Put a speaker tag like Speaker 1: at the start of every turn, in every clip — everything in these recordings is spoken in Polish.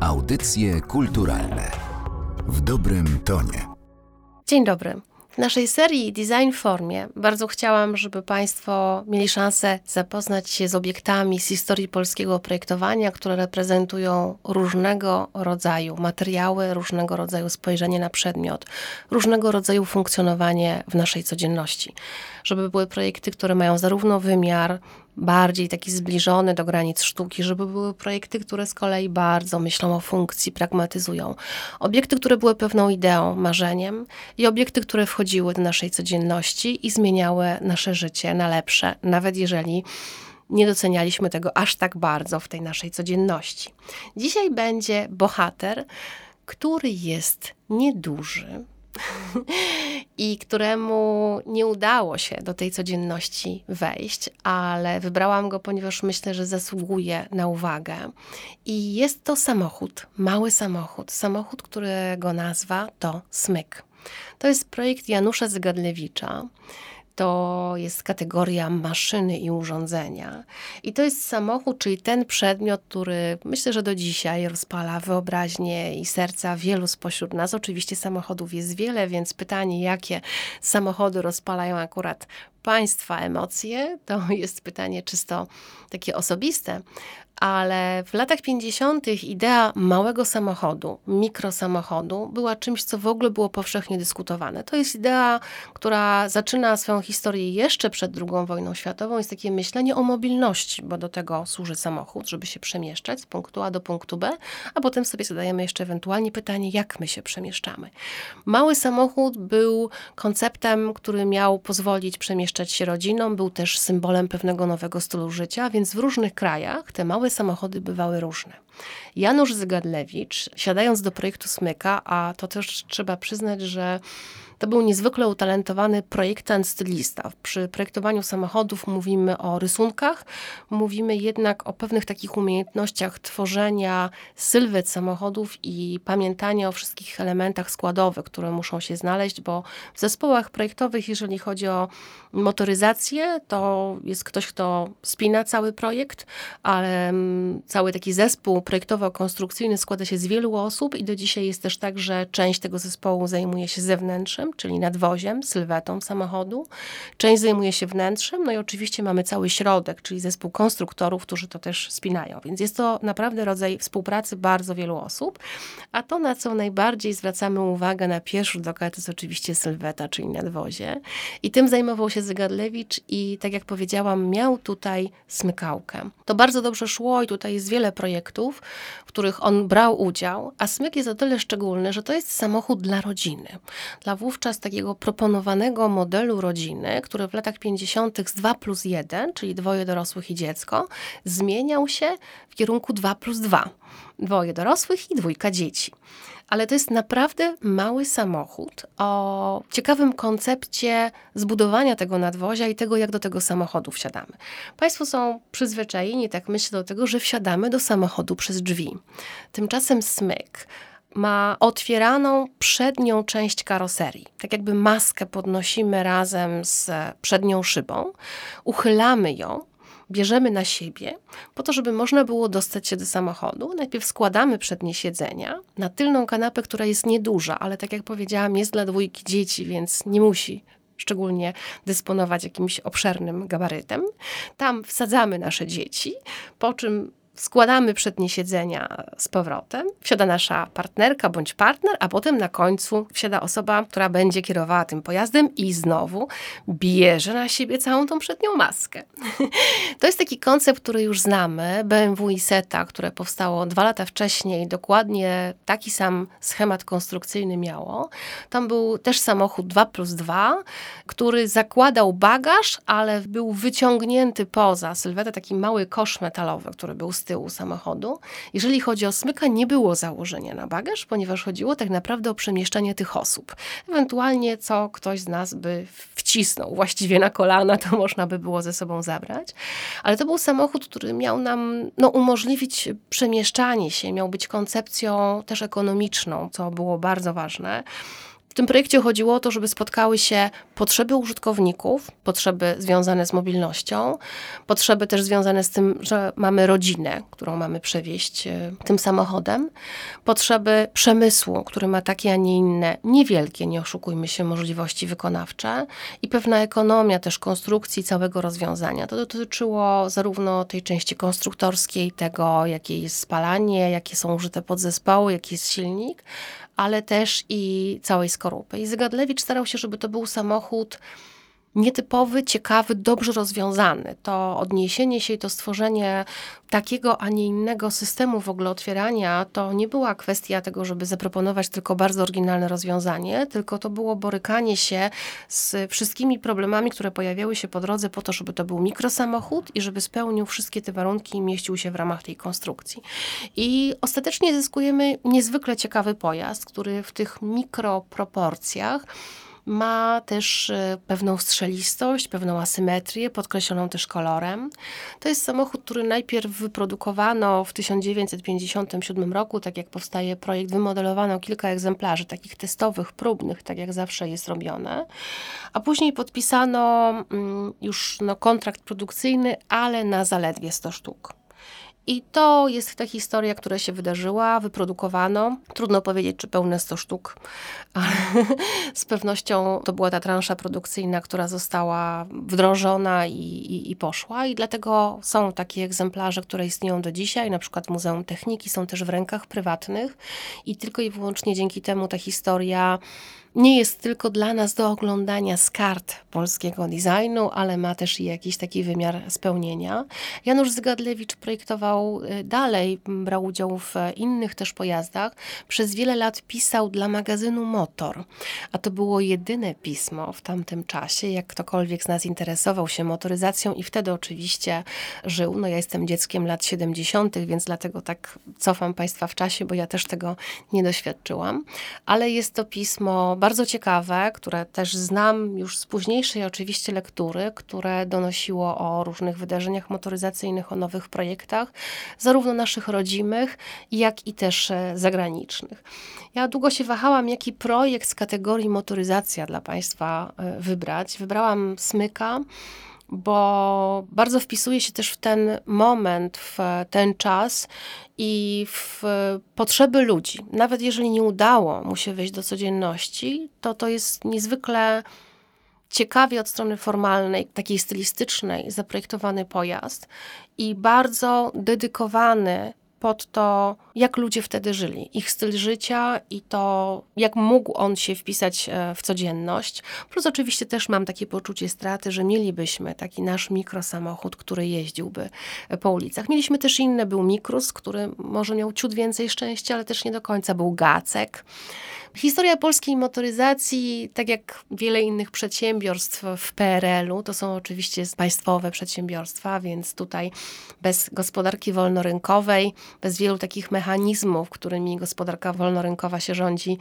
Speaker 1: Audycje kulturalne w dobrym tonie.
Speaker 2: Dzień dobry. W naszej serii Design formie bardzo chciałam, żeby Państwo mieli szansę zapoznać się z obiektami z historii polskiego projektowania, które reprezentują różnego rodzaju materiały, różnego rodzaju spojrzenie na przedmiot, różnego rodzaju funkcjonowanie w naszej codzienności. Żeby były projekty, które mają zarówno wymiar bardziej taki zbliżony do granic sztuki, żeby były projekty, które z kolei bardzo myślą o funkcji, pragmatyzują. Obiekty, które były pewną ideą, marzeniem i obiekty, które wchodziły do naszej codzienności i zmieniały nasze życie na lepsze, nawet jeżeli nie docenialiśmy tego aż tak bardzo w tej naszej codzienności. Dzisiaj będzie bohater, który jest nieduży, i któremu nie udało się do tej codzienności wejść, ale wybrałam go, ponieważ myślę, że zasługuje na uwagę. I jest to samochód, mały samochód, samochód, którego nazwa to Smyk. To jest projekt Janusza Zygadlewicza to jest kategoria maszyny i urządzenia. I to jest samochód, czyli ten przedmiot, który myślę, że do dzisiaj rozpala wyobraźnię i serca wielu spośród nas. Oczywiście samochodów jest wiele, więc pytanie, jakie samochody rozpalają akurat Państwa emocje, to jest pytanie czysto takie osobiste, ale w latach 50. idea małego samochodu, mikrosamochodu była czymś, co w ogóle było powszechnie dyskutowane. To jest idea, która zaczyna swoją historię jeszcze przed II wojną światową. Jest takie myślenie o mobilności, bo do tego służy samochód, żeby się przemieszczać z punktu A do punktu B, a potem sobie zadajemy jeszcze ewentualnie pytanie, jak my się przemieszczamy. Mały samochód był konceptem, który miał pozwolić przemieszczać się rodzinom, był też symbolem pewnego nowego stylu życia, więc w różnych krajach te małe samochody bywały różne. Janusz Zygadlewicz, siadając do projektu Smyka, a to też trzeba przyznać, że to był niezwykle utalentowany projektant stylista. Przy projektowaniu samochodów mówimy o rysunkach, mówimy jednak o pewnych takich umiejętnościach tworzenia sylwet samochodów i pamiętania o wszystkich elementach składowych, które muszą się znaleźć, bo w zespołach projektowych, jeżeli chodzi o motoryzację, to jest ktoś, kto spina cały projekt, ale mm, cały taki zespół projektowo-konstrukcyjny składa się z wielu osób i do dzisiaj jest też tak, że część tego zespołu zajmuje się zewnętrzem, czyli nadwoziem, sylwetą samochodu. Część zajmuje się wnętrzem, no i oczywiście mamy cały środek, czyli zespół konstruktorów, którzy to też spinają. Więc jest to naprawdę rodzaj współpracy bardzo wielu osób. A to, na co najbardziej zwracamy uwagę na pierwszy oka, to jest oczywiście sylweta, czyli nadwozie. I tym zajmował się Zygadlewicz i tak jak powiedziałam, miał tutaj smykałkę. To bardzo dobrze szło i tutaj jest wiele projektów, w których on brał udział, a smyk jest o tyle szczególny, że to jest samochód dla rodziny. Dla wówczas wówczas takiego proponowanego modelu rodziny, który w latach 50. z 2 plus 1, czyli dwoje dorosłych i dziecko, zmieniał się w kierunku 2 plus 2. Dwoje dorosłych i dwójka dzieci. Ale to jest naprawdę mały samochód o ciekawym koncepcie zbudowania tego nadwozia i tego, jak do tego samochodu wsiadamy. Państwo są przyzwyczajeni, tak myślę, do tego, że wsiadamy do samochodu przez drzwi. Tymczasem smyk ma otwieraną przednią część karoserii. Tak jakby maskę podnosimy razem z przednią szybą, uchylamy ją, bierzemy na siebie, po to, żeby można było dostać się do samochodu. Najpierw składamy przednie siedzenia na tylną kanapę, która jest nieduża, ale tak jak powiedziałam, jest dla dwójki dzieci, więc nie musi szczególnie dysponować jakimś obszernym gabarytem. Tam wsadzamy nasze dzieci, po czym składamy przednie siedzenia z powrotem, wsiada nasza partnerka bądź partner, a potem na końcu wsiada osoba, która będzie kierowała tym pojazdem i znowu bierze na siebie całą tą przednią maskę. To jest taki koncept, który już znamy, BMW i Seta, które powstało dwa lata wcześniej, dokładnie taki sam schemat konstrukcyjny miało. Tam był też samochód 2 plus 2, który zakładał bagaż, ale był wyciągnięty poza sylwetę, taki mały kosz metalowy, który był z tyłu samochodu. Jeżeli chodzi o smyka, nie było założenia na bagaż, ponieważ chodziło tak naprawdę o przemieszczanie tych osób. Ewentualnie co ktoś z nas by wcisnął właściwie na kolana, to można by było ze sobą zabrać. Ale to był samochód, który miał nam no, umożliwić przemieszczanie się, miał być koncepcją też ekonomiczną, co było bardzo ważne W tym projekcie chodziło o to, żeby spotkały się potrzeby użytkowników, potrzeby związane z mobilnością, potrzeby też związane z tym, że mamy rodzinę, którą mamy przewieźć e, tym samochodem, potrzeby przemysłu, który ma takie, a nie inne, niewielkie, nie oszukujmy się, możliwości wykonawcze i pewna ekonomia też konstrukcji całego rozwiązania. To dotyczyło zarówno tej części konstruktorskiej, tego, jakie jest spalanie, jakie są użyte podzespoły, jaki jest silnik, ale też i całej skorupy. I Zygadlewicz starał się, żeby to był samochód nietypowy, ciekawy, dobrze rozwiązany. To odniesienie się i to stworzenie takiego, a nie innego systemu w ogóle otwierania, to nie była kwestia tego, żeby zaproponować tylko bardzo oryginalne rozwiązanie, tylko to było borykanie się z wszystkimi problemami, które pojawiały się po drodze po to, żeby to był mikrosamochód i żeby spełnił wszystkie te warunki i mieścił się w ramach tej konstrukcji. I ostatecznie zyskujemy niezwykle ciekawy pojazd, który w tych mikroproporcjach ma też e, pewną strzelistość, pewną asymetrię, podkreśloną też kolorem. To jest samochód, który najpierw wyprodukowano w 1957 roku, tak jak powstaje projekt, wymodelowano kilka egzemplarzy, takich testowych, próbnych, tak jak zawsze jest robione, a później podpisano mm, już no, kontrakt produkcyjny, ale na zaledwie 100 sztuk. I to jest ta historia, która się wydarzyła, wyprodukowano. Trudno powiedzieć, czy pełne 100 sztuk, ale z pewnością to była ta transza produkcyjna, która została wdrożona i, i, i, poszła. I dlatego są takie egzemplarze, które istnieją do dzisiaj, na przykład Muzeum Techniki, są też w rękach prywatnych. I tylko i wyłącznie dzięki temu ta historia nie jest tylko dla nas do oglądania z kart polskiego designu, ale ma też i jakiś taki wymiar spełnienia. Janusz Zgadlewicz projektował y, dalej, brał udział w innych też pojazdach. Przez wiele lat pisał dla magazynu Motor, a to było jedyne pismo w tamtym czasie, jak ktokolwiek z nas interesował się motoryzacją i wtedy oczywiście żył. No ja jestem dzieckiem lat 70., więc dlatego tak cofam Państwa w czasie, bo ja też tego nie doświadczyłam, ale jest to pismo bardzo ciekawe, które też znam już z późniejszej oczywiście lektury, które donosiło o różnych wydarzeniach motoryzacyjnych, o nowych projektach, zarówno naszych rodzimych, jak i też e, zagranicznych. Ja długo się wahałam, jaki projekt z kategorii motoryzacja dla Państwa e, wybrać. Wybrałam Smyka bo bardzo wpisuje się też w ten moment, w ten czas i w potrzeby ludzi. Nawet jeżeli nie udało mu się wejść do codzienności, to to jest niezwykle ciekawie od strony formalnej, takiej stylistycznej, zaprojektowany pojazd i bardzo dedykowany pod to, jak ludzie wtedy żyli, ich styl życia i to, jak mógł on się wpisać e, w codzienność. Plus oczywiście też mam takie poczucie straty, że mielibyśmy taki nasz mikrosamochód, który jeździłby e, po ulicach. Mieliśmy też inne, był Mikrus, który może miał ciut więcej szczęścia, ale też nie do końca był Gacek. Historia polskiej motoryzacji, tak jak wiele innych przedsiębiorstw w PRL-u, to są oczywiście państwowe przedsiębiorstwa, więc tutaj bez gospodarki wolnorynkowej, bez wielu takich mechanizmów, którymi gospodarka wolnorynkowa się rządzi,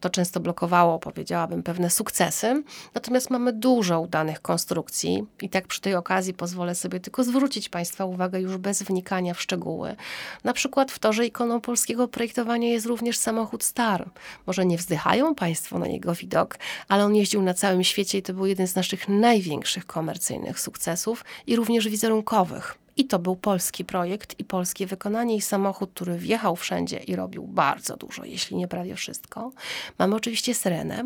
Speaker 2: to często blokowało, powiedziałabym, pewne sukcesy. Natomiast mamy dużo udanych konstrukcji i tak przy tej okazji pozwolę sobie tylko zwrócić Państwa uwagę już bez wnikania w szczegóły. Na przykład w torze ikoną polskiego projektowania jest również samochód Star. Może nie nie wzdychają Państwo na jego widok, ale on jeździł na całym świecie i to był jeden z naszych największych komercyjnych sukcesów i również wizerunkowych. I to był polski projekt i polskie wykonanie i samochód, który wjechał wszędzie i robił bardzo dużo, jeśli nie prawie wszystko. Mamy oczywiście Syrenę.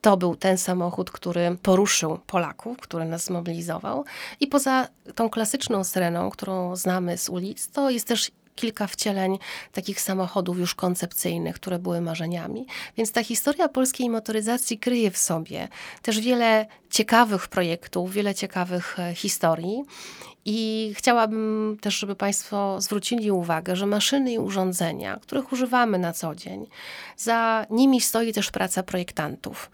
Speaker 2: To był ten samochód, który poruszył Polaków, który nas zmobilizował. I poza tą klasyczną Syreną, którą znamy z ulic, to jest też kilka wcieleń takich samochodów już koncepcyjnych, które były marzeniami. Więc ta historia polskiej motoryzacji kryje w sobie też wiele ciekawych projektów, wiele ciekawych e, historii. I chciałabym też, żeby Państwo zwrócili uwagę, że maszyny i urządzenia, których używamy na co dzień, za nimi stoi też praca projektantów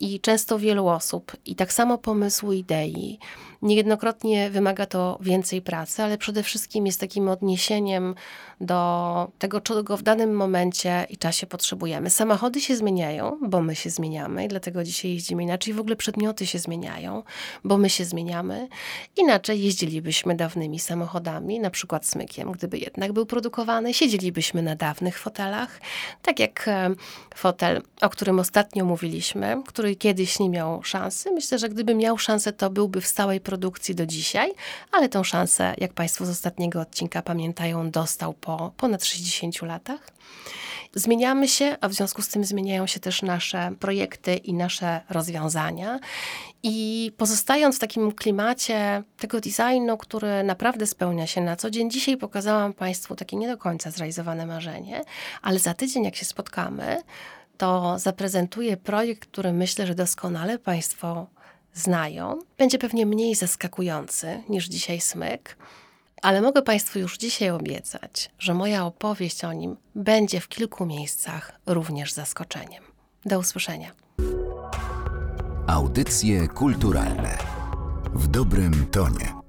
Speaker 2: i często wielu osób, i tak samo pomysłu idei, Niejednokrotnie wymaga to więcej pracy, ale przede wszystkim jest takim odniesieniem do tego, czego w danym momencie i czasie potrzebujemy. Samochody się zmieniają, bo my się zmieniamy, i dlatego dzisiaj jeździmy inaczej. W ogóle przedmioty się zmieniają, bo my się zmieniamy. Inaczej jeździlibyśmy dawnymi samochodami, na przykład smykiem, gdyby jednak był produkowany, siedzielibyśmy na dawnych fotelach, tak jak e, fotel, o którym ostatnio mówiliśmy, który kiedyś nie miał szansy. Myślę, że gdyby miał szansę, to byłby w stałej produkcji do dzisiaj, ale tą szansę, jak Państwo z ostatniego odcinka pamiętają, dostał po ponad 60 latach. Zmieniamy się, a w związku z tym zmieniają się też nasze projekty i nasze rozwiązania. I pozostając w takim klimacie tego designu, który naprawdę spełnia się na co dzień, dzisiaj pokazałam Państwu takie nie do końca zrealizowane marzenie, ale za tydzień, jak się spotkamy, to zaprezentuję projekt, który myślę, że doskonale Państwo znają. Będzie pewnie mniej zaskakujący niż dzisiaj smyk, ale mogę Państwu już dzisiaj obiecać, że moja opowieść o nim będzie w kilku miejscach również zaskoczeniem. Do usłyszenia.
Speaker 1: Audycje kulturalne w dobrym tonie.